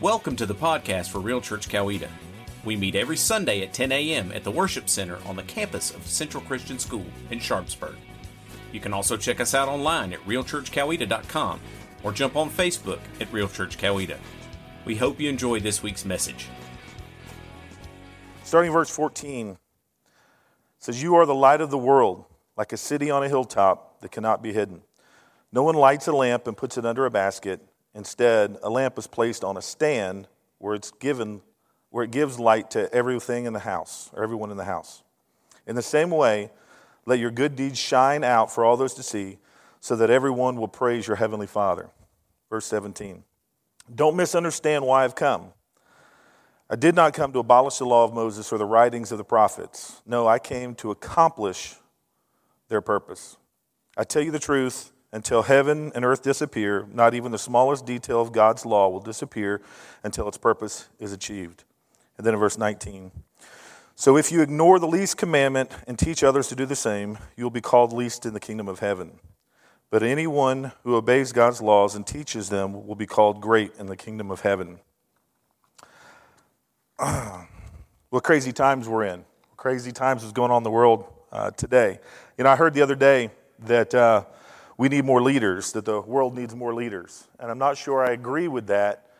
Welcome to the podcast for Real Church Coweta. We meet every Sunday at 10 a.m. at the Worship Center on the campus of Central Christian School in Sharpsburg. You can also check us out online at realchurchcoweta.com or jump on Facebook at Real Church Coweta. We hope you enjoy this week's message. Starting verse 14 says, You are the light of the world, like a city on a hilltop that cannot be hidden. No one lights a lamp and puts it under a basket. Instead, a lamp is placed on a stand where it's given where it gives light to everything in the house, or everyone in the house. In the same way, let your good deeds shine out for all those to see, so that everyone will praise your heavenly Father. Verse 17. Don't misunderstand why I've come. I did not come to abolish the law of Moses or the writings of the prophets. No, I came to accomplish their purpose. I tell you the truth, until heaven and earth disappear, not even the smallest detail of God's law will disappear until its purpose is achieved. And then in verse 19, so if you ignore the least commandment and teach others to do the same, you will be called least in the kingdom of heaven. But anyone who obeys God's laws and teaches them will be called great in the kingdom of heaven. what crazy times we're in. Crazy times is going on in the world uh, today. You know, I heard the other day that uh, we need more leaders, that the world needs more leaders. And I'm not sure I agree with that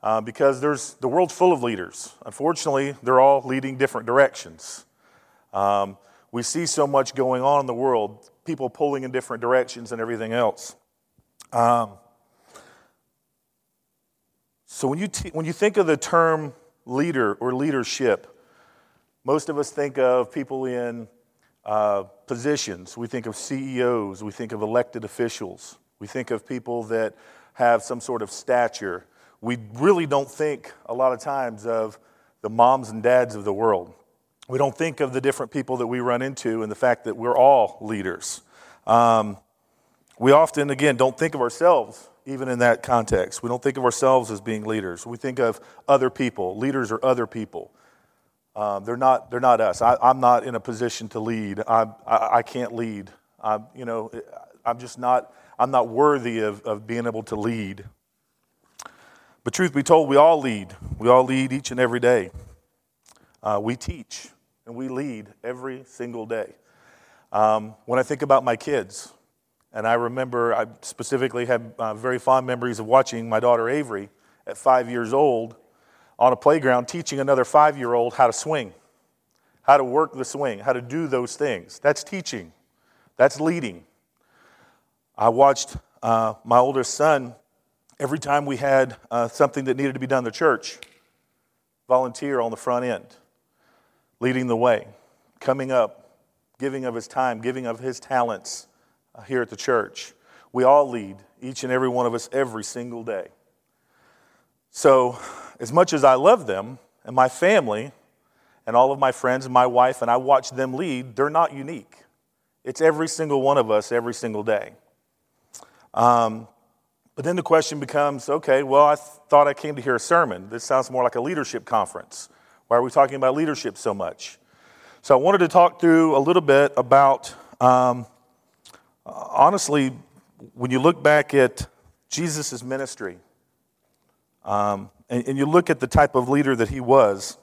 uh, because there's, the world's full of leaders. Unfortunately, they're all leading different directions. Um, we see so much going on in the world, people pulling in different directions and everything else. Um, so when you, t- when you think of the term leader or leadership, most of us think of people in uh, positions. We think of CEOs. We think of elected officials. We think of people that have some sort of stature. We really don't think a lot of times of the moms and dads of the world. We don't think of the different people that we run into and the fact that we're all leaders. Um, we often, again, don't think of ourselves even in that context. We don't think of ourselves as being leaders. We think of other people. Leaders are other people. Um, they're, not, they're not us. I, am not in a position to lead. I, I, I can't lead. I'm, you know, I'm just not, I'm not worthy of, of being able to lead. But truth be told, we all lead. We all lead each and every day. Uh, we teach and we lead every single day. Um, when I think about my kids, and I remember I specifically have uh, very fond memories of watching my daughter Avery at five years old on a playground teaching another five year old how to swing, how to work the swing, how to do those things. That's teaching, that's leading. I watched uh, my oldest son every time we had uh, something that needed to be done in the church volunteer on the front end, leading the way, coming up, giving of his time, giving of his talents uh, here at the church. We all lead, each and every one of us, every single day. So, as much as I love them and my family and all of my friends and my wife, and I watch them lead, they're not unique. It's every single one of us every single day. Um, but then the question becomes okay, well, I th- thought I came to hear a sermon. This sounds more like a leadership conference. Why are we talking about leadership so much? So I wanted to talk through a little bit about, um, honestly, when you look back at Jesus' ministry, um, and, and, you look at the type of leader that he was,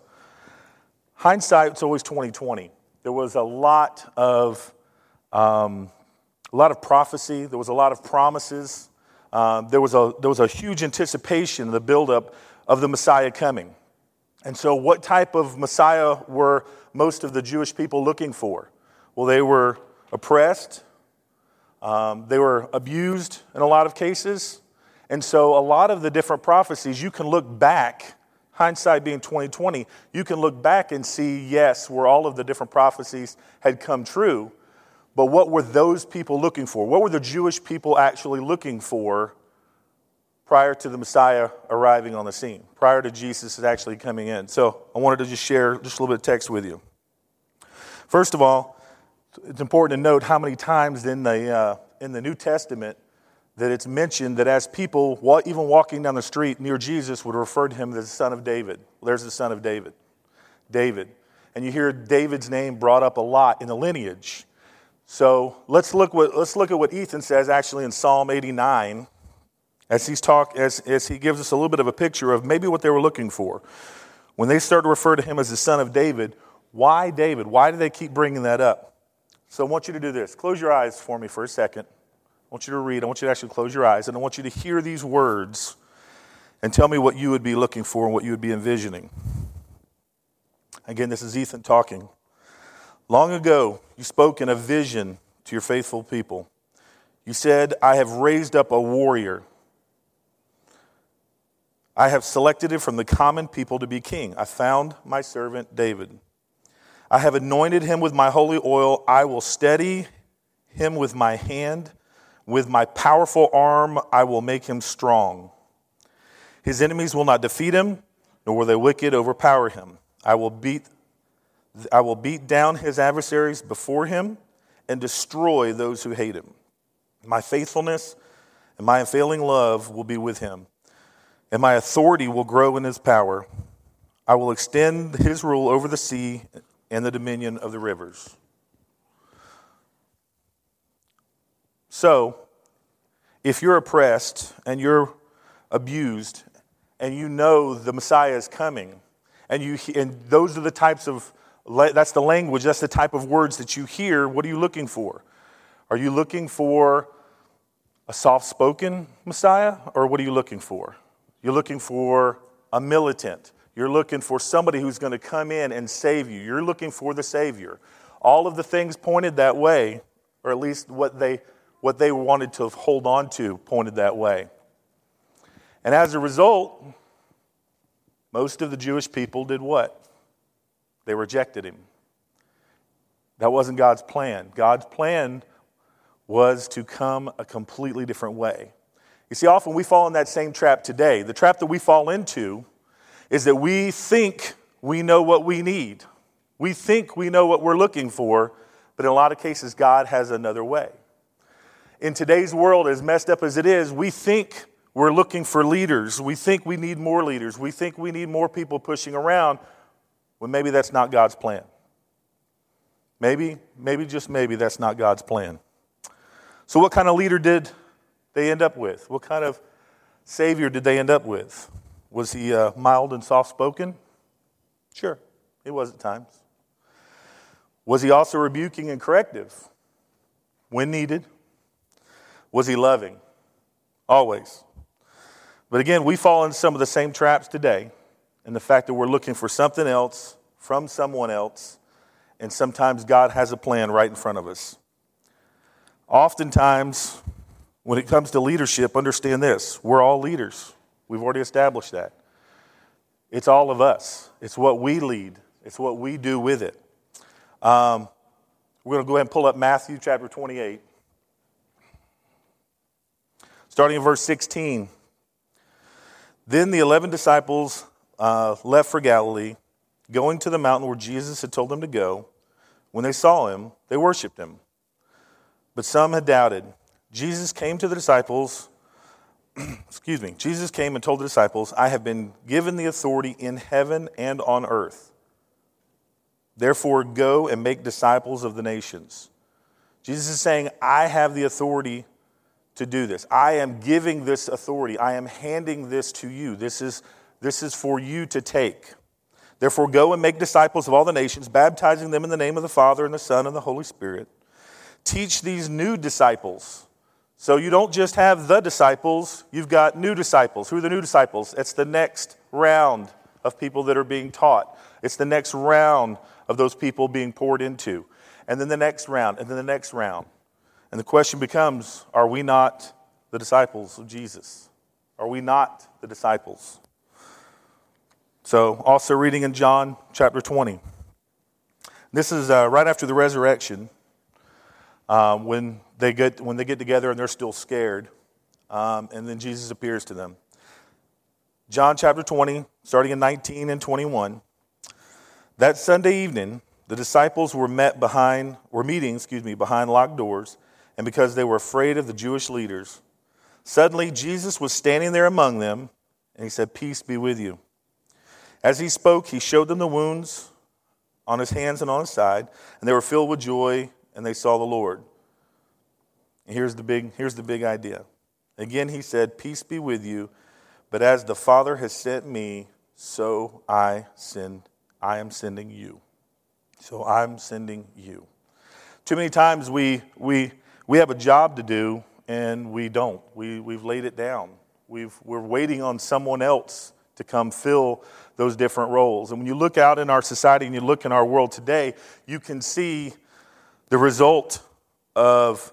hindsight's always 2020. There was a lot of um, a lot of prophecy. There was a lot of promises. Um, there, was a, there was a huge anticipation, the buildup of the Messiah coming. And so, what type of Messiah were most of the Jewish people looking for? Well, they were oppressed, um, they were abused in a lot of cases, and so, a lot of the different prophecies, you can look back, hindsight being 2020, you can look back and see, yes, where all of the different prophecies had come true. But what were those people looking for? What were the Jewish people actually looking for prior to the Messiah arriving on the scene, prior to Jesus actually coming in? So, I wanted to just share just a little bit of text with you. First of all, it's important to note how many times in the, uh, in the New Testament that it's mentioned that as people, even walking down the street near Jesus, would refer to him as the son of David. There's the son of David, David. And you hear David's name brought up a lot in the lineage. So let's look, what, let's look at what Ethan says actually in Psalm 89. as he's talk as, as he gives us a little bit of a picture of maybe what they were looking for. When they start to refer to him as the son of David, why David? Why do they keep bringing that up? So I want you to do this. Close your eyes for me for a second. I want you to read. I want you to actually close your eyes, and I want you to hear these words and tell me what you would be looking for and what you would be envisioning. Again, this is Ethan talking. Long ago, you spoke in a vision to your faithful people. You said, I have raised up a warrior. I have selected him from the common people to be king. I found my servant David. I have anointed him with my holy oil. I will steady him with my hand. With my powerful arm, I will make him strong. His enemies will not defeat him, nor will the wicked overpower him. I will beat, I will beat down his adversaries before him and destroy those who hate him. My faithfulness and my unfailing love will be with him, and my authority will grow in his power. I will extend his rule over the sea and the dominion of the rivers. So, if you're oppressed and you're abused and you know the Messiah is coming, and, you, and those are the types of, that's the language, that's the type of words that you hear, what are you looking for? Are you looking for a soft spoken Messiah, or what are you looking for? You're looking for a militant. You're looking for somebody who's going to come in and save you. You're looking for the Savior. All of the things pointed that way, or at least what they, what they wanted to hold on to pointed that way. And as a result, most of the Jewish people did what? They rejected him. That wasn't God's plan. God's plan was to come a completely different way. You see, often we fall in that same trap today. The trap that we fall into is that we think we know what we need. We think we know what we're looking for, but in a lot of cases, God has another way. In today's world, as messed up as it is, we think we're looking for leaders. We think we need more leaders. We think we need more people pushing around when maybe that's not God's plan. Maybe, maybe, just maybe, that's not God's plan. So, what kind of leader did they end up with? What kind of Savior did they end up with? Was he uh, mild and soft spoken? Sure, he was at times. Was he also rebuking and corrective when needed? Was he loving? Always. But again, we fall into some of the same traps today, and the fact that we're looking for something else from someone else, and sometimes God has a plan right in front of us. Oftentimes, when it comes to leadership, understand this we're all leaders. We've already established that. It's all of us, it's what we lead, it's what we do with it. Um, we're going to go ahead and pull up Matthew chapter 28. Starting in verse 16. Then the 11 disciples uh, left for Galilee, going to the mountain where Jesus had told them to go. When they saw him, they worshiped him. But some had doubted. Jesus came to the disciples excuse me, Jesus came and told the disciples, I have been given the authority in heaven and on earth. Therefore, go and make disciples of the nations. Jesus is saying, I have the authority to do this. I am giving this authority. I am handing this to you. This is, this is for you to take. Therefore, go and make disciples of all the nations, baptizing them in the name of the Father and the Son and the Holy Spirit. Teach these new disciples so you don't just have the disciples, you've got new disciples. Who are the new disciples? It's the next round of people that are being taught. It's the next round of those people being poured into. And then the next round, and then the next round. And the question becomes are we not the disciples of Jesus? Are we not the disciples? So, also reading in John chapter 20. This is uh, right after the resurrection um, when they get when they get together and they're still scared, um, and then Jesus appears to them. John chapter 20, starting in 19 and 21. That Sunday evening, the disciples were met behind were meeting, excuse me, behind locked doors, and because they were afraid of the Jewish leaders. Suddenly Jesus was standing there among them, and he said, "Peace be with you." As he spoke, he showed them the wounds on his hands and on his side, and they were filled with joy and they saw the Lord. And here's the big, here's the big idea. Again, he said, Peace be with you. But as the Father has sent me, so I send I am sending you. So I'm sending you. Too many times we we we have a job to do and we don't. We we've laid it down. We've we're waiting on someone else to come fill those different roles. And when you look out in our society and you look in our world today, you can see the result of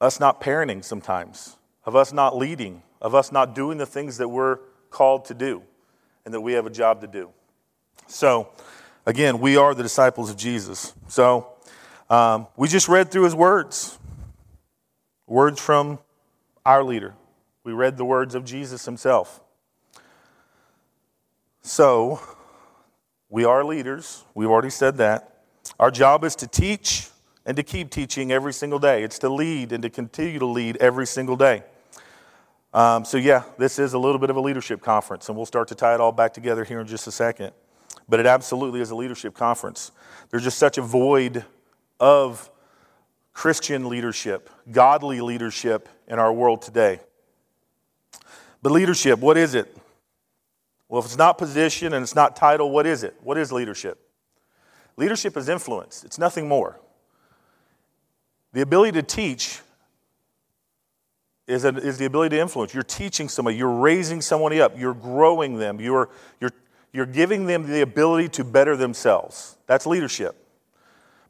us not parenting sometimes, of us not leading, of us not doing the things that we're called to do and that we have a job to do. So, again, we are the disciples of Jesus. So, um, we just read through his words, words from our leader. We read the words of Jesus himself. So, we are leaders. We've already said that. Our job is to teach and to keep teaching every single day. It's to lead and to continue to lead every single day. Um, so, yeah, this is a little bit of a leadership conference, and we'll start to tie it all back together here in just a second. But it absolutely is a leadership conference. There's just such a void of Christian leadership, godly leadership in our world today. But leadership, what is it? Well, if it's not position and it's not title, what is it? What is leadership? Leadership is influence, it's nothing more. The ability to teach is, a, is the ability to influence. You're teaching somebody, you're raising somebody up, you're growing them, you're, you're, you're giving them the ability to better themselves. That's leadership.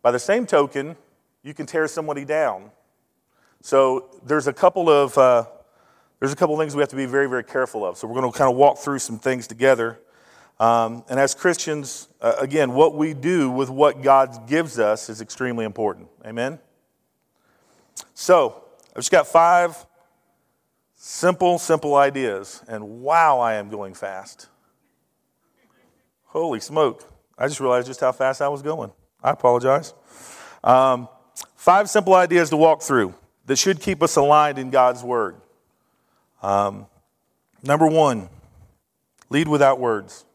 By the same token, you can tear somebody down. So there's a couple of uh, there's a couple things we have to be very, very careful of. So we're going to kind of walk through some things together. Um, and as Christians, uh, again, what we do with what God gives us is extremely important. Amen? So I've just got five simple, simple ideas. And wow, I am going fast. Holy smoke. I just realized just how fast I was going. I apologize. Um, five simple ideas to walk through that should keep us aligned in God's Word. Um, number one, lead without words.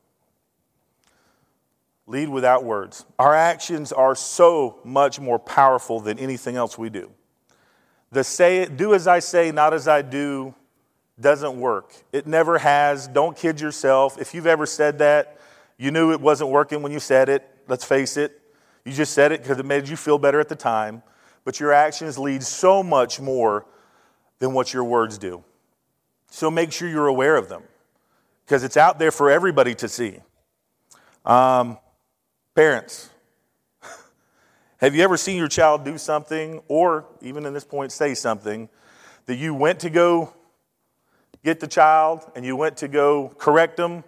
Lead without words. Our actions are so much more powerful than anything else we do. The say do as I say, not as I do, doesn't work. It never has. Don't kid yourself. If you've ever said that, you knew it wasn't working when you said it. Let's face it. You just said it because it made you feel better at the time. But your actions lead so much more than what your words do. So make sure you're aware of them because it's out there for everybody to see. Um, parents, have you ever seen your child do something, or even in this point, say something, that you went to go get the child and you went to go correct them,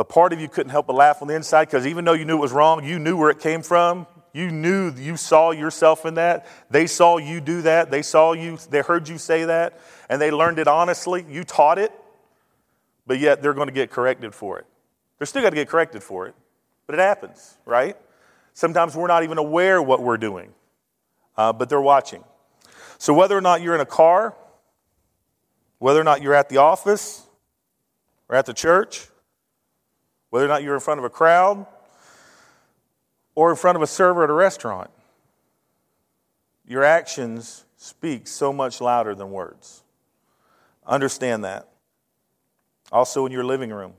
but part of you couldn't help but laugh on the inside because even though you knew it was wrong, you knew where it came from. You knew you saw yourself in that. They saw you do that. They saw you, they heard you say that and they learned it honestly. You taught it, but yet they're going to get corrected for it. They're still going to get corrected for it, but it happens, right? Sometimes we're not even aware what we're doing, uh, but they're watching. So whether or not you're in a car, whether or not you're at the office or at the church, whether or not you're in front of a crowd or in front of a server at a restaurant, your actions speak so much louder than words. Understand that. Also, in your living room.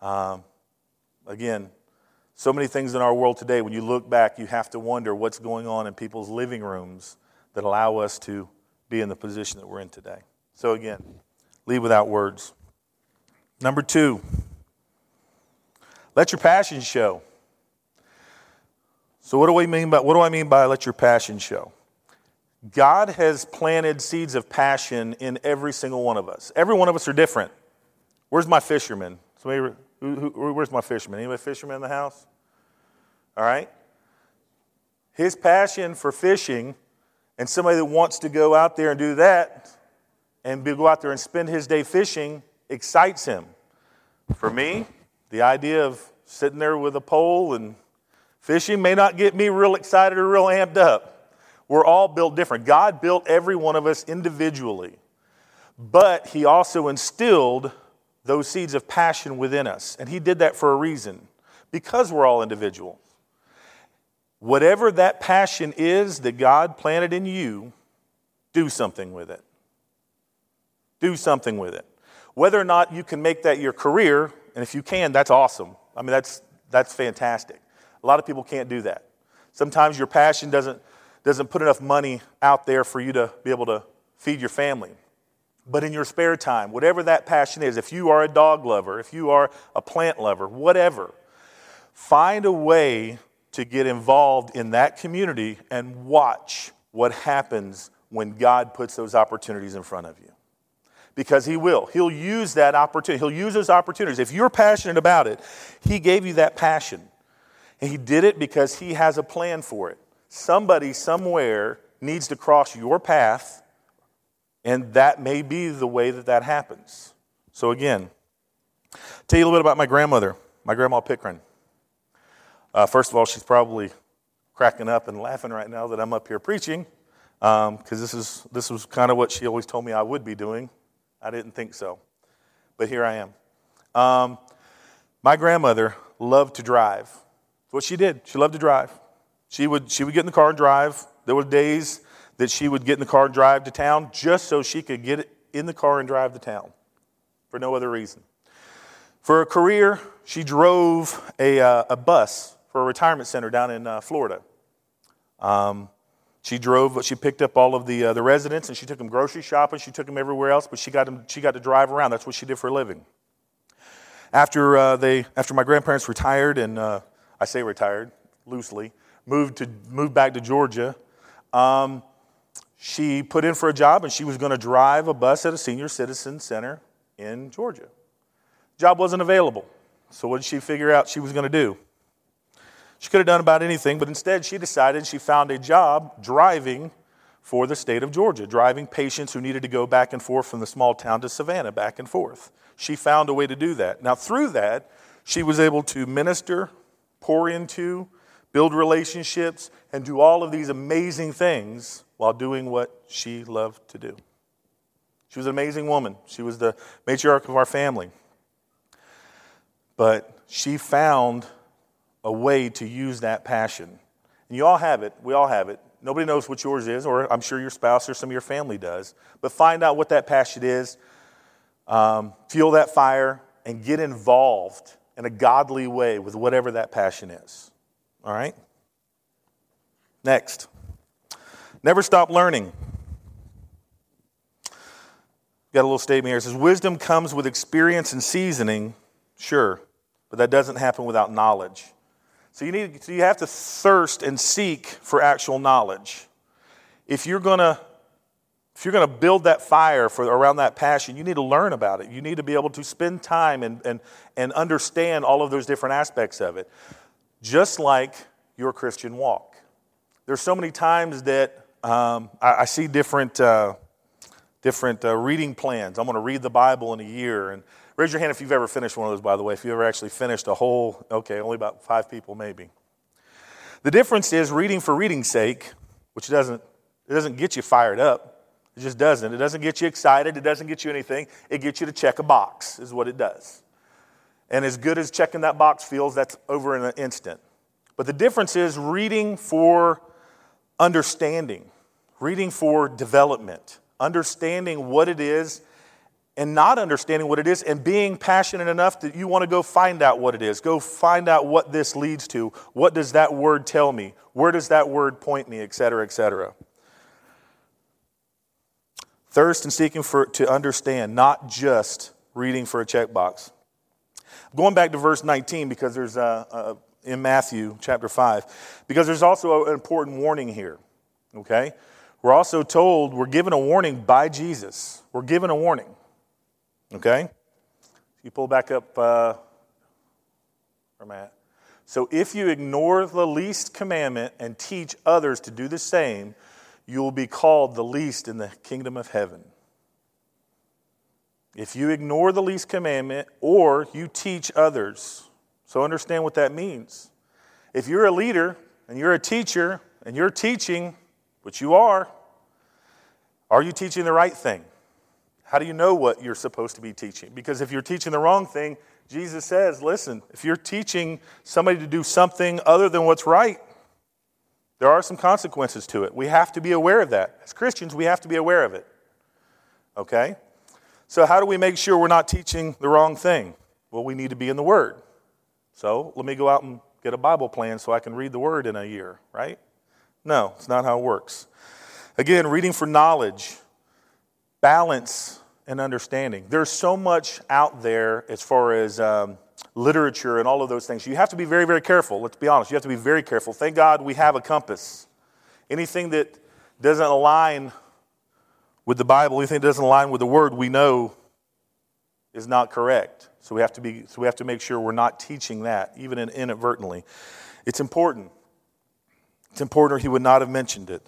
Um, again, so many things in our world today, when you look back, you have to wonder what's going on in people's living rooms that allow us to be in the position that we're in today. So, again, lead without words. Number two, let your passion show. So, what do we mean by what do I mean by let your passion show? God has planted seeds of passion in every single one of us. Every one of us are different. Where's my fisherman? Somebody, who, who, where's my fisherman? Anybody fisherman in the house? All right. His passion for fishing, and somebody that wants to go out there and do that, and go out there and spend his day fishing, excites him. For me, the idea of sitting there with a pole and fishing may not get me real excited or real amped up. We're all built different. God built every one of us individually, but He also instilled those seeds of passion within us. And He did that for a reason because we're all individuals. Whatever that passion is that God planted in you, do something with it. Do something with it. Whether or not you can make that your career, and if you can, that's awesome. I mean, that's, that's fantastic. A lot of people can't do that. Sometimes your passion doesn't, doesn't put enough money out there for you to be able to feed your family. But in your spare time, whatever that passion is, if you are a dog lover, if you are a plant lover, whatever, find a way to get involved in that community and watch what happens when God puts those opportunities in front of you. Because He will. He'll use that opportunity. He'll use those opportunities. If you're passionate about it, He gave you that passion. And He did it because He has a plan for it. Somebody somewhere needs to cross your path, and that may be the way that that happens. So, again, tell you a little bit about my grandmother, my grandma Pickren. Uh, first of all, she's probably cracking up and laughing right now that I'm up here preaching because um, this, is, this was kind of what she always told me I would be doing. I didn't think so, but here I am. Um, my grandmother loved to drive. That's what she did. She loved to drive. She would, she would get in the car and drive. There were days that she would get in the car and drive to town just so she could get in the car and drive to town for no other reason. For a career, she drove a, uh, a bus for a retirement center down in uh, Florida. Um, she drove, she picked up all of the, uh, the residents and she took them grocery shopping. She took them everywhere else, but she got, them, she got to drive around. That's what she did for a living. After, uh, they, after my grandparents retired, and uh, I say retired loosely, moved, to, moved back to Georgia, um, she put in for a job and she was going to drive a bus at a senior citizen center in Georgia. Job wasn't available. So, what did she figure out she was going to do? She could have done about anything, but instead she decided she found a job driving for the state of Georgia, driving patients who needed to go back and forth from the small town to Savannah, back and forth. She found a way to do that. Now, through that, she was able to minister, pour into, build relationships, and do all of these amazing things while doing what she loved to do. She was an amazing woman. She was the matriarch of our family. But she found a way to use that passion. And you all have it. We all have it. Nobody knows what yours is, or I'm sure your spouse or some of your family does. But find out what that passion is, um, feel that fire, and get involved in a godly way with whatever that passion is. All right? Next. Never stop learning. Got a little statement here. It says, Wisdom comes with experience and seasoning, sure, but that doesn't happen without knowledge. So you, need, so you have to thirst and seek for actual knowledge. If you're going to if you're going to build that fire for around that passion, you need to learn about it. You need to be able to spend time and, and, and understand all of those different aspects of it, just like your Christian walk. There's so many times that um, I, I, see different, uh, different uh, reading plans. I'm going to read the Bible in a year, and Raise your hand if you've ever finished one of those, by the way. If you ever actually finished a whole, okay, only about five people maybe. The difference is reading for reading's sake, which doesn't, it doesn't get you fired up. It just doesn't. It doesn't get you excited. It doesn't get you anything. It gets you to check a box, is what it does. And as good as checking that box feels, that's over in an instant. But the difference is reading for understanding, reading for development, understanding what it is and not understanding what it is and being passionate enough that you want to go find out what it is. Go find out what this leads to. What does that word tell me? Where does that word point me, et cetera, et cetera. Thirst and seeking for, to understand, not just reading for a checkbox. Going back to verse 19, because there's a, a, in Matthew chapter 5, because there's also an important warning here, okay? We're also told, we're given a warning by Jesus. We're given a warning. Okay? You pull back up uh, where am I at? So if you ignore the least commandment and teach others to do the same, you will be called the least in the kingdom of heaven. If you ignore the least commandment or you teach others, so understand what that means. If you're a leader and you're a teacher and you're teaching, which you are, are you teaching the right thing? How do you know what you're supposed to be teaching? Because if you're teaching the wrong thing, Jesus says, listen, if you're teaching somebody to do something other than what's right, there are some consequences to it. We have to be aware of that. As Christians, we have to be aware of it. Okay? So, how do we make sure we're not teaching the wrong thing? Well, we need to be in the Word. So, let me go out and get a Bible plan so I can read the Word in a year, right? No, it's not how it works. Again, reading for knowledge, balance, and understanding. There's so much out there as far as um, literature and all of those things. You have to be very, very careful. Let's be honest. You have to be very careful. Thank God we have a compass. Anything that doesn't align with the Bible, anything that doesn't align with the Word, we know is not correct. So we have to be. So we have to make sure we're not teaching that, even inadvertently. It's important. It's important, or he would not have mentioned it.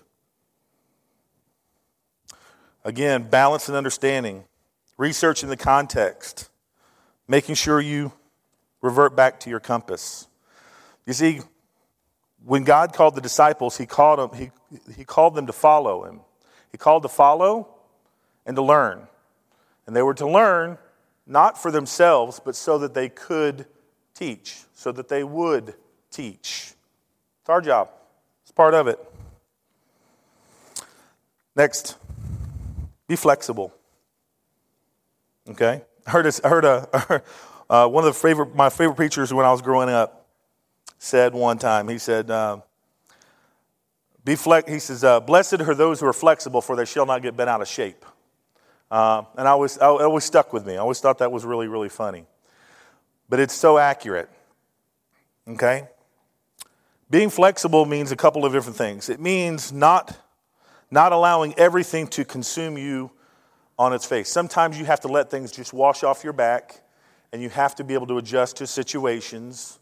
Again, balance and understanding, researching the context, making sure you revert back to your compass. You see, when God called the disciples, he called them, he, he called them to follow him. He called to follow and to learn. And they were to learn not for themselves, but so that they could teach, so that they would teach. It's our job, it's part of it. Next, be flexible. Okay? I heard, I heard a, uh, one of the favorite, my favorite preachers when I was growing up said one time, he said, uh, be flex, he says, uh, blessed are those who are flexible, for they shall not get bent out of shape. Uh, and I was, I, always stuck with me. I always thought that was really, really funny. But it's so accurate. Okay? Being flexible means a couple of different things. It means not, not allowing everything to consume you on its face. Sometimes you have to let things just wash off your back, and you have to be able to adjust to situations.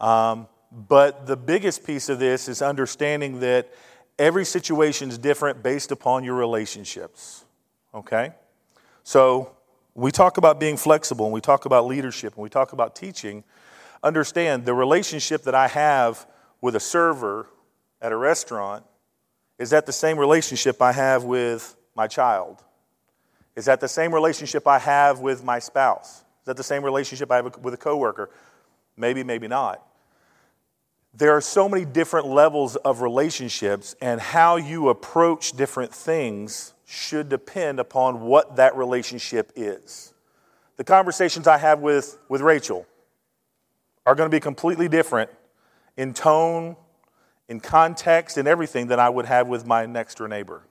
Um, but the biggest piece of this is understanding that every situation is different based upon your relationships. Okay? So, we talk about being flexible and we talk about leadership and we talk about teaching. Understand the relationship that I have with a server at a restaurant is that the same relationship I have with my child? Is that the same relationship I have with my spouse? Is that the same relationship I have with a coworker? Maybe, maybe not there are so many different levels of relationships, and how you approach different things should depend upon what that relationship is. The conversations I have with, with Rachel are going to be completely different in tone, in context, in everything than I would have with my next door neighbor.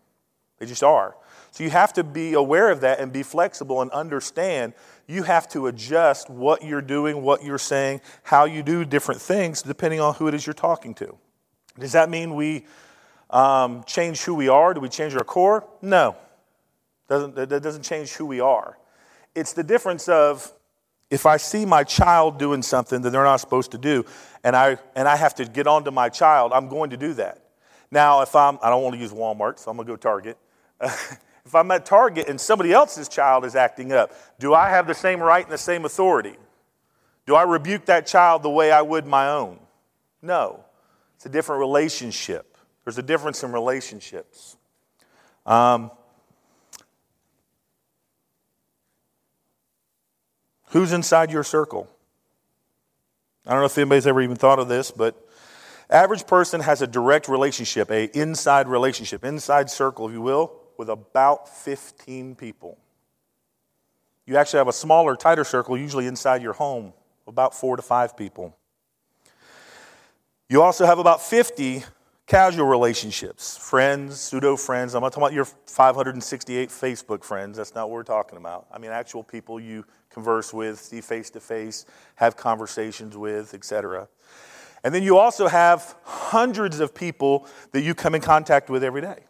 They just are. So you have to be aware of that and be flexible and understand you have to adjust what you're doing, what you're saying, how you do different things depending on who it is you're talking to. Does that mean we um, change who we are? Do we change our core? No. Doesn't, that doesn't change who we are. It's the difference of if I see my child doing something that they're not supposed to do, and I, and I have to get onto my child, I'm going to do that. Now, if I'm, I don't want to use Walmart, so I'm going to go Target. If I'm at Target and somebody else's child is acting up, do I have the same right and the same authority? Do I rebuke that child the way I would my own? No. It's a different relationship. There's a difference in relationships. Um, who's inside your circle? I don't know if anybody's ever even thought of this, but average person has a direct relationship, a inside relationship, inside circle, if you will, with about 15 people. You actually have a smaller, tighter circle, usually inside your home, about four to five people. You also have about 50 casual relationships, friends, pseudo friends. I'm not talking about your 568 Facebook friends. That's not what we're talking about. I mean, actual people you converse with, see face to face, have conversations with, etc. And then you also have hundreds of people that you come in contact with every day.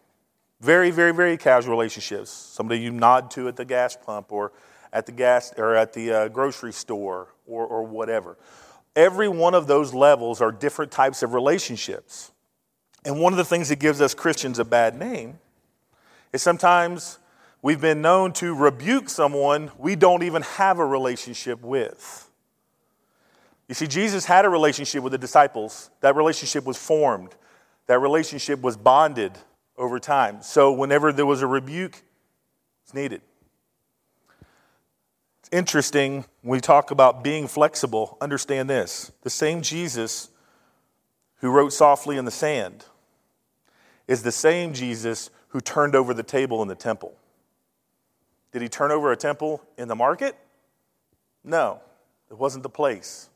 Very, very, very casual relationships. Somebody you nod to at the gas pump or at the gas or at the uh, grocery store or, or whatever. Every one of those levels are different types of relationships. And one of the things that gives us Christians a bad name is sometimes we've been known to rebuke someone we don't even have a relationship with. You see, Jesus had a relationship with the disciples. That relationship was formed, that relationship was bonded over time. So whenever there was a rebuke, it's needed. It's interesting when we talk about being flexible, understand this. The same Jesus who wrote softly in the sand is the same Jesus who turned over the table in the temple. Did he turn over a temple in the market? No, it wasn't the place,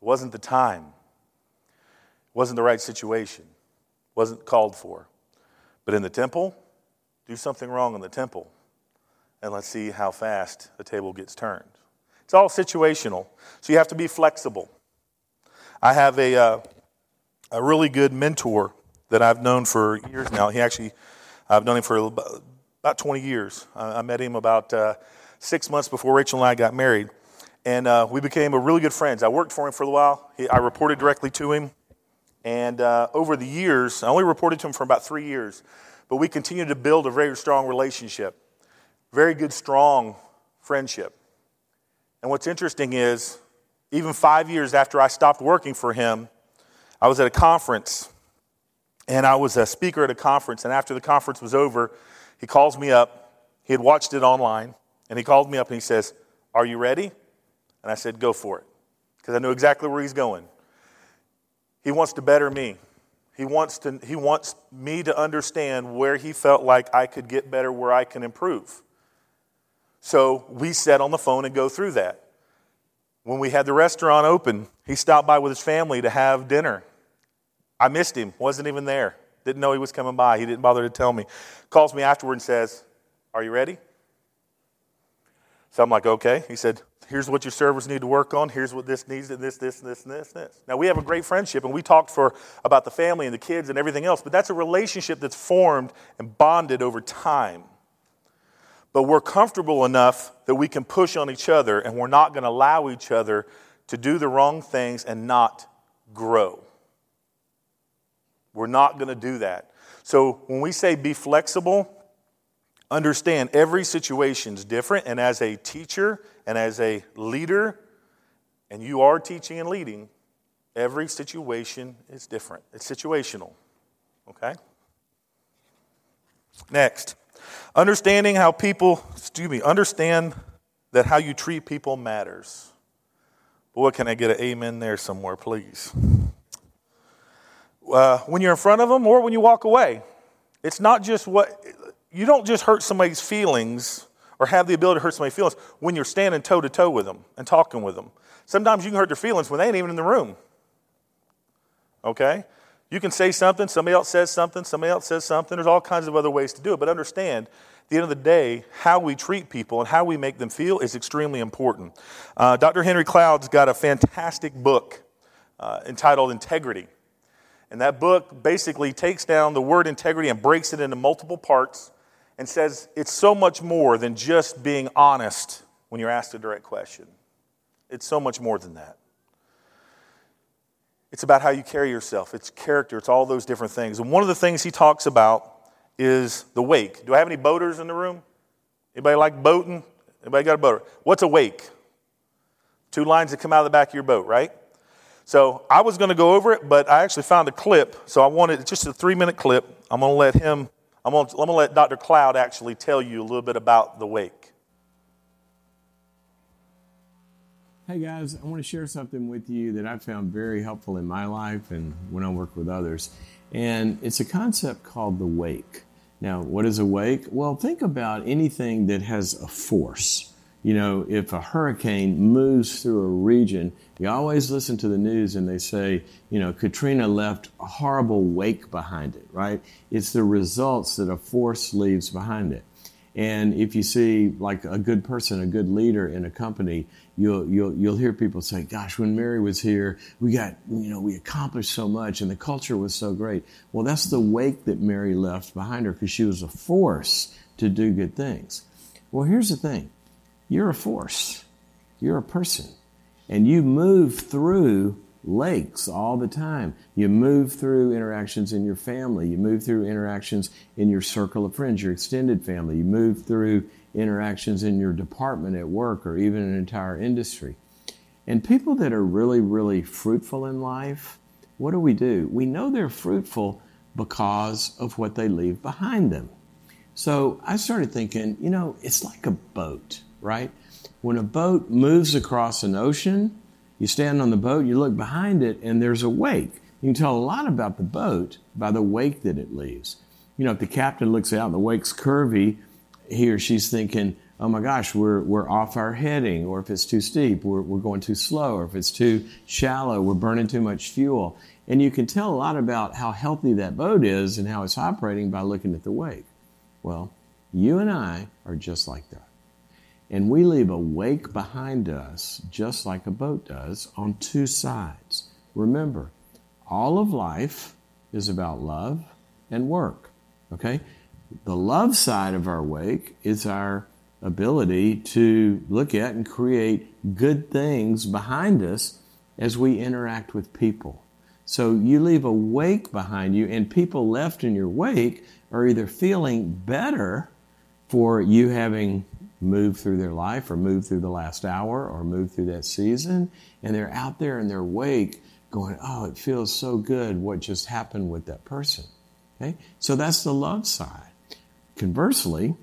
it wasn't the time, it wasn't the right situation, it wasn't called for. But in the temple, do something wrong in the temple, and let's see how fast the table gets turned. It's all situational, so you have to be flexible. I have a, uh, a really good mentor that I've known for years now. He actually, I've known him for about 20 years. I met him about uh, six months before Rachel and I got married, and uh, we became a really good friends. I worked for him for a while. He, I reported directly to him, and uh, over the years, I only reported to him for about three years, but we continued to build a very strong relationship, very good, strong friendship. And what's interesting is, even five years after I stopped working for him, I was at a conference and I was a speaker at a conference. And after the conference was over, he calls me up. He had watched it online and he called me up and he says, Are you ready? And I said, Go for it. Because I knew exactly where he's going. He wants to better me. He wants, to, he wants me to understand where he felt like I could get better, where I can improve. So we sat on the phone and go through that. When we had the restaurant open, he stopped by with his family to have dinner. I missed him, wasn't even there. Didn't know he was coming by. He didn't bother to tell me. Calls me afterward and says, Are you ready? So I'm like, Okay. He said, Here's what your servers need to work on. Here's what this needs, and this, this, and this, and this, and this. Now, we have a great friendship, and we talked for about the family and the kids and everything else, but that's a relationship that's formed and bonded over time but we're comfortable enough that we can push on each other and we're not going to allow each other to do the wrong things and not grow. We're not going to do that. So when we say be flexible, understand every situation is different. And as a teacher and as a leader, and you are teaching and leading, every situation is different. It's situational. Okay? Next. Understanding how people, excuse me, understand that how you treat people matters. Boy, can I get an amen there somewhere, please? Uh, when you're in front of them or when you walk away, it's not just what, you don't just hurt somebody's feelings or have the ability to hurt somebody's feelings when you're standing toe to toe with them and talking with them. Sometimes you can hurt their feelings when they ain't even in the room. Okay? You can say something, somebody else says something, somebody else says something. There's all kinds of other ways to do it. But understand, at the end of the day, how we treat people and how we make them feel is extremely important. Uh, Dr. Henry Cloud's got a fantastic book uh, entitled Integrity. And that book basically takes down the word integrity and breaks it into multiple parts and says it's so much more than just being honest when you're asked a direct question. It's so much more than that. It's about how you carry yourself, it's character, it's all those different things. And one of the things he talks about is the wake. Do I have any boaters in the room? Anybody like boating? Anybody got a boater? What's a wake? Two lines that come out of the back of your boat, right? So I was going to go over it, but I actually found a clip. So I wanted just a three minute clip. I'm going to let him, I'm going to, I'm going to let Dr. Cloud actually tell you a little bit about the wake. Hey guys, I want to share something with you that I found very helpful in my life and when I work with others. And it's a concept called the wake. Now, what is a wake? Well, think about anything that has a force. You know, if a hurricane moves through a region, you always listen to the news and they say, you know, Katrina left a horrible wake behind it, right? It's the results that a force leaves behind it. And if you see like a good person, a good leader in a company, you'll you'll you'll hear people say, "Gosh, when Mary was here, we got you know we accomplished so much, and the culture was so great." Well, that's the wake that Mary left behind her because she was a force to do good things. Well, here's the thing: you're a force, you're a person, and you move through lakes all the time. You move through interactions in your family. You move through interactions in your circle of friends, your extended family. You move through interactions in your department at work or even an entire industry. And people that are really, really fruitful in life, what do we do? We know they're fruitful because of what they leave behind them. So I started thinking, you know, it's like a boat, right? When a boat moves across an ocean, you stand on the boat, you look behind it, and there's a wake. You can tell a lot about the boat by the wake that it leaves. You know, if the captain looks out and the wake's curvy, he or she's thinking, oh my gosh, we're, we're off our heading, or if it's too steep, we're, we're going too slow, or if it's too shallow, we're burning too much fuel. And you can tell a lot about how healthy that boat is and how it's operating by looking at the wake. Well, you and I are just like that. And we leave a wake behind us, just like a boat does, on two sides. Remember, all of life is about love and work. Okay? The love side of our wake is our ability to look at and create good things behind us as we interact with people. So you leave a wake behind you, and people left in your wake are either feeling better for you having moved through their life or move through the last hour or move through that season, and they're out there in their wake going, Oh, it feels so good what just happened with that person. Okay? So that's the love side. Conversely,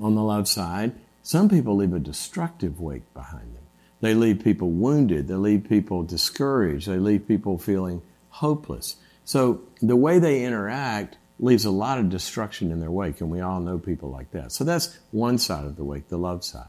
on the love side, some people leave a destructive wake behind them. They leave people wounded. They leave people discouraged. They leave people feeling hopeless. So the way they interact leaves a lot of destruction in their wake, and we all know people like that. So that's one side of the wake, the love side.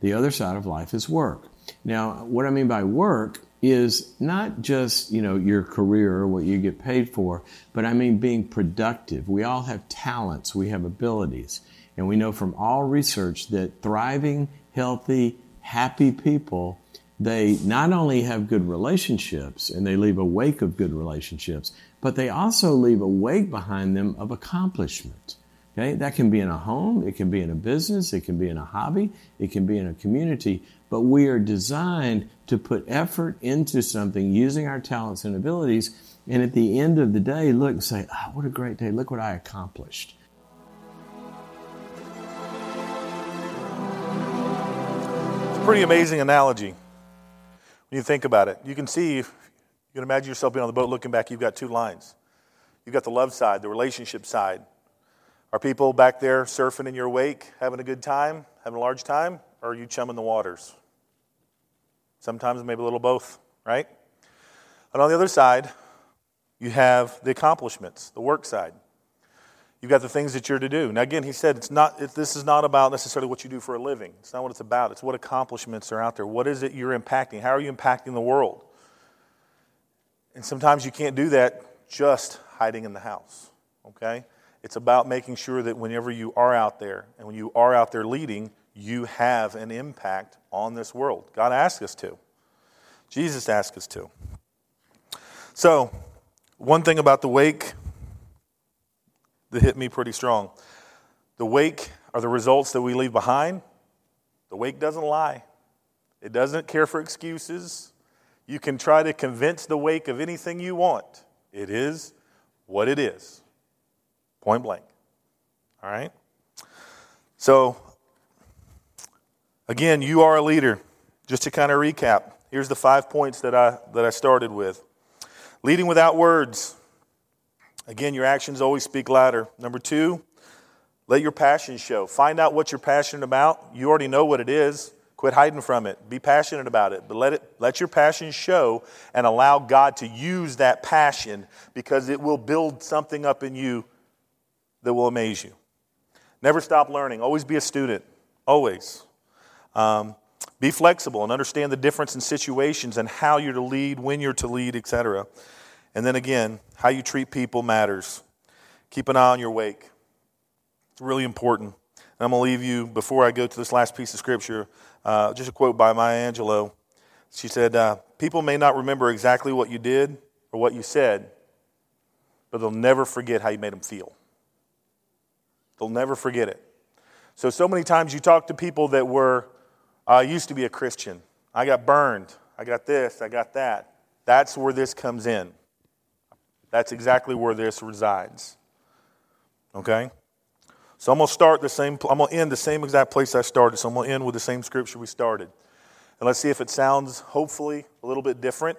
The other side of life is work. Now, what I mean by work is not just you know your career or what you get paid for, but I mean being productive. We all have talents, we have abilities, and we know from all research that thriving, healthy, happy people they not only have good relationships and they leave a wake of good relationships, but they also leave a wake behind them of accomplishment. Okay, that can be in a home, it can be in a business, it can be in a hobby, it can be in a community, but we are designed to put effort into something using our talents and abilities, and at the end of the day, look and say, oh, what a great day, look what I accomplished. Pretty amazing analogy when you think about it. You can see, you can imagine yourself being on the boat looking back, you've got two lines. You've got the love side, the relationship side, are people back there surfing in your wake, having a good time, having a large time, or are you chumming the waters? Sometimes maybe a little both, right? And on the other side, you have the accomplishments, the work side. You've got the things that you're to do. Now, again, he said it's not, this is not about necessarily what you do for a living. It's not what it's about. It's what accomplishments are out there. What is it you're impacting? How are you impacting the world? And sometimes you can't do that just hiding in the house, okay? It's about making sure that whenever you are out there and when you are out there leading, you have an impact on this world. God asks us to. Jesus asks us to. So, one thing about the wake that hit me pretty strong the wake are the results that we leave behind. The wake doesn't lie, it doesn't care for excuses. You can try to convince the wake of anything you want, it is what it is. Point blank. All right? So, again, you are a leader. Just to kind of recap, here's the five points that I, that I started with. Leading without words. Again, your actions always speak louder. Number two, let your passion show. Find out what you're passionate about. You already know what it is. Quit hiding from it. Be passionate about it. But let it let your passion show and allow God to use that passion because it will build something up in you that will amaze you. Never stop learning. Always be a student. Always. Um, be flexible and understand the difference in situations and how you're to lead, when you're to lead, etc. And then again, how you treat people matters. Keep an eye on your wake. It's really important. And I'm going to leave you, before I go to this last piece of scripture, uh, just a quote by Maya Angelou. She said, uh, People may not remember exactly what you did or what you said, but they'll never forget how you made them feel. They'll never forget it. So, so many times you talk to people that were, I uh, used to be a Christian. I got burned. I got this. I got that. That's where this comes in. That's exactly where this resides. Okay? So I'm going to start the same, I'm going to end the same exact place I started. So I'm going to end with the same scripture we started. And let's see if it sounds, hopefully, a little bit different.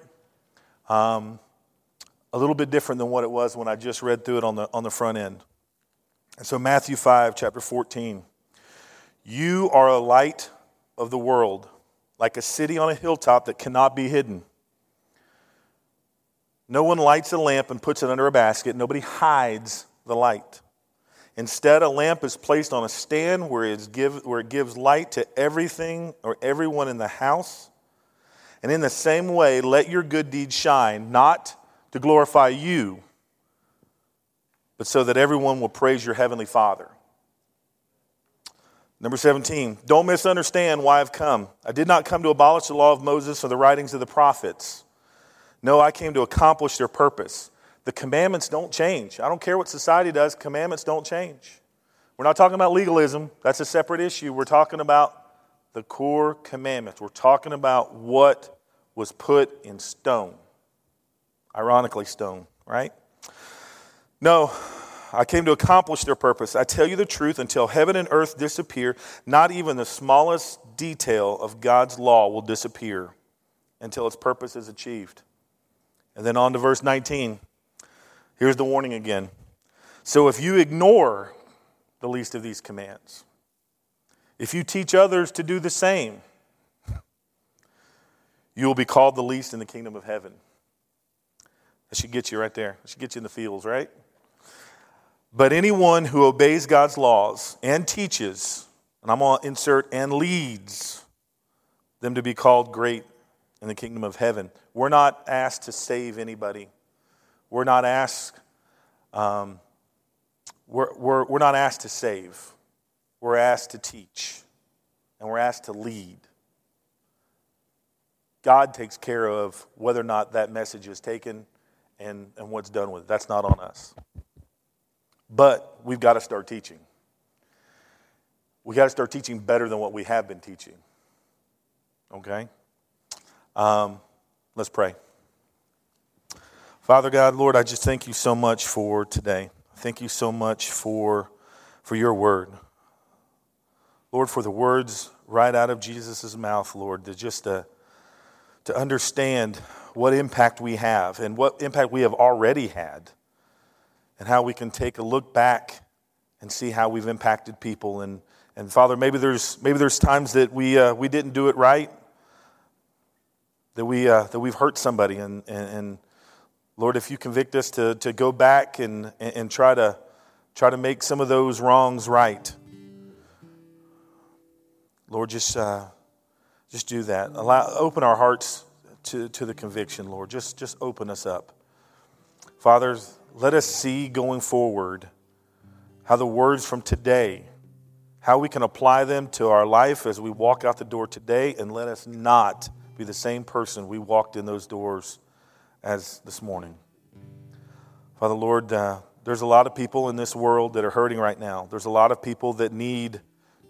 Um, a little bit different than what it was when I just read through it on the, on the front end. And so, Matthew 5, chapter 14. You are a light of the world, like a city on a hilltop that cannot be hidden. No one lights a lamp and puts it under a basket. Nobody hides the light. Instead, a lamp is placed on a stand where, give, where it gives light to everything or everyone in the house. And in the same way, let your good deeds shine, not to glorify you, but so that everyone will praise your heavenly Father. Number 17, don't misunderstand why I've come. I did not come to abolish the law of Moses or the writings of the prophets. No, I came to accomplish their purpose. The commandments don't change. I don't care what society does, commandments don't change. We're not talking about legalism, that's a separate issue. We're talking about the core commandments. We're talking about what was put in stone. Ironically, stone, right? No, I came to accomplish their purpose. I tell you the truth, until heaven and earth disappear, not even the smallest detail of God's law will disappear until its purpose is achieved. And then on to verse 19. Here's the warning again. So if you ignore the least of these commands, if you teach others to do the same, you will be called the least in the kingdom of heaven. That should get you right there. That should get you in the fields, right? But anyone who obeys God's laws and teaches, and I'm going to insert and leads them to be called great in the kingdom of heaven. We're not asked to save anybody. We're not asked. Um, we're, we're, we're not asked to save. We're asked to teach, and we're asked to lead. God takes care of whether or not that message is taken and, and what's done with it. That's not on us. But we've got to start teaching. We've got to start teaching better than what we have been teaching. Okay? Um, let's pray. Father God, Lord, I just thank you so much for today. Thank you so much for, for your word. Lord, for the words right out of Jesus' mouth, Lord, to just to, to understand what impact we have and what impact we have already had and how we can take a look back and see how we've impacted people. And, and Father, maybe there's, maybe there's times that we, uh, we didn't do it right, that, we, uh, that we've hurt somebody. And, and, and, Lord, if you convict us to, to go back and, and try, to, try to make some of those wrongs right, Lord, just, uh, just do that. Allow, open our hearts to, to the conviction, Lord. Just, just open us up. Fathers, let us see going forward how the words from today, how we can apply them to our life as we walk out the door today, and let us not be the same person we walked in those doors as this morning. Father, Lord, uh, there's a lot of people in this world that are hurting right now. There's a lot of people that need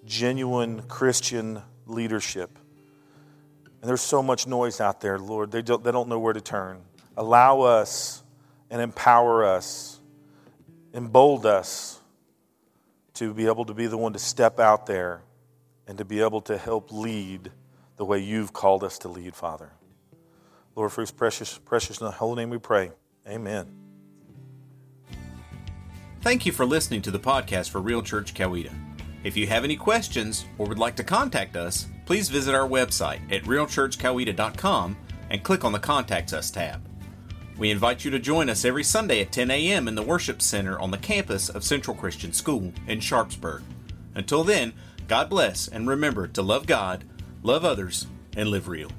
genuine Christian leadership. And there's so much noise out there, Lord. They don't, they don't know where to turn. Allow us and empower us, embolden us to be able to be the one to step out there and to be able to help lead the way you've called us to lead, Father. Lord, for his precious, precious, in the holy name we pray. Amen. Thank you for listening to the podcast for Real Church Coweta. If you have any questions or would like to contact us, please visit our website at realchurchcoweta.com and click on the Contact Us tab. We invite you to join us every Sunday at 10 a.m. in the Worship Center on the campus of Central Christian School in Sharpsburg. Until then, God bless and remember to love God, love others, and live real.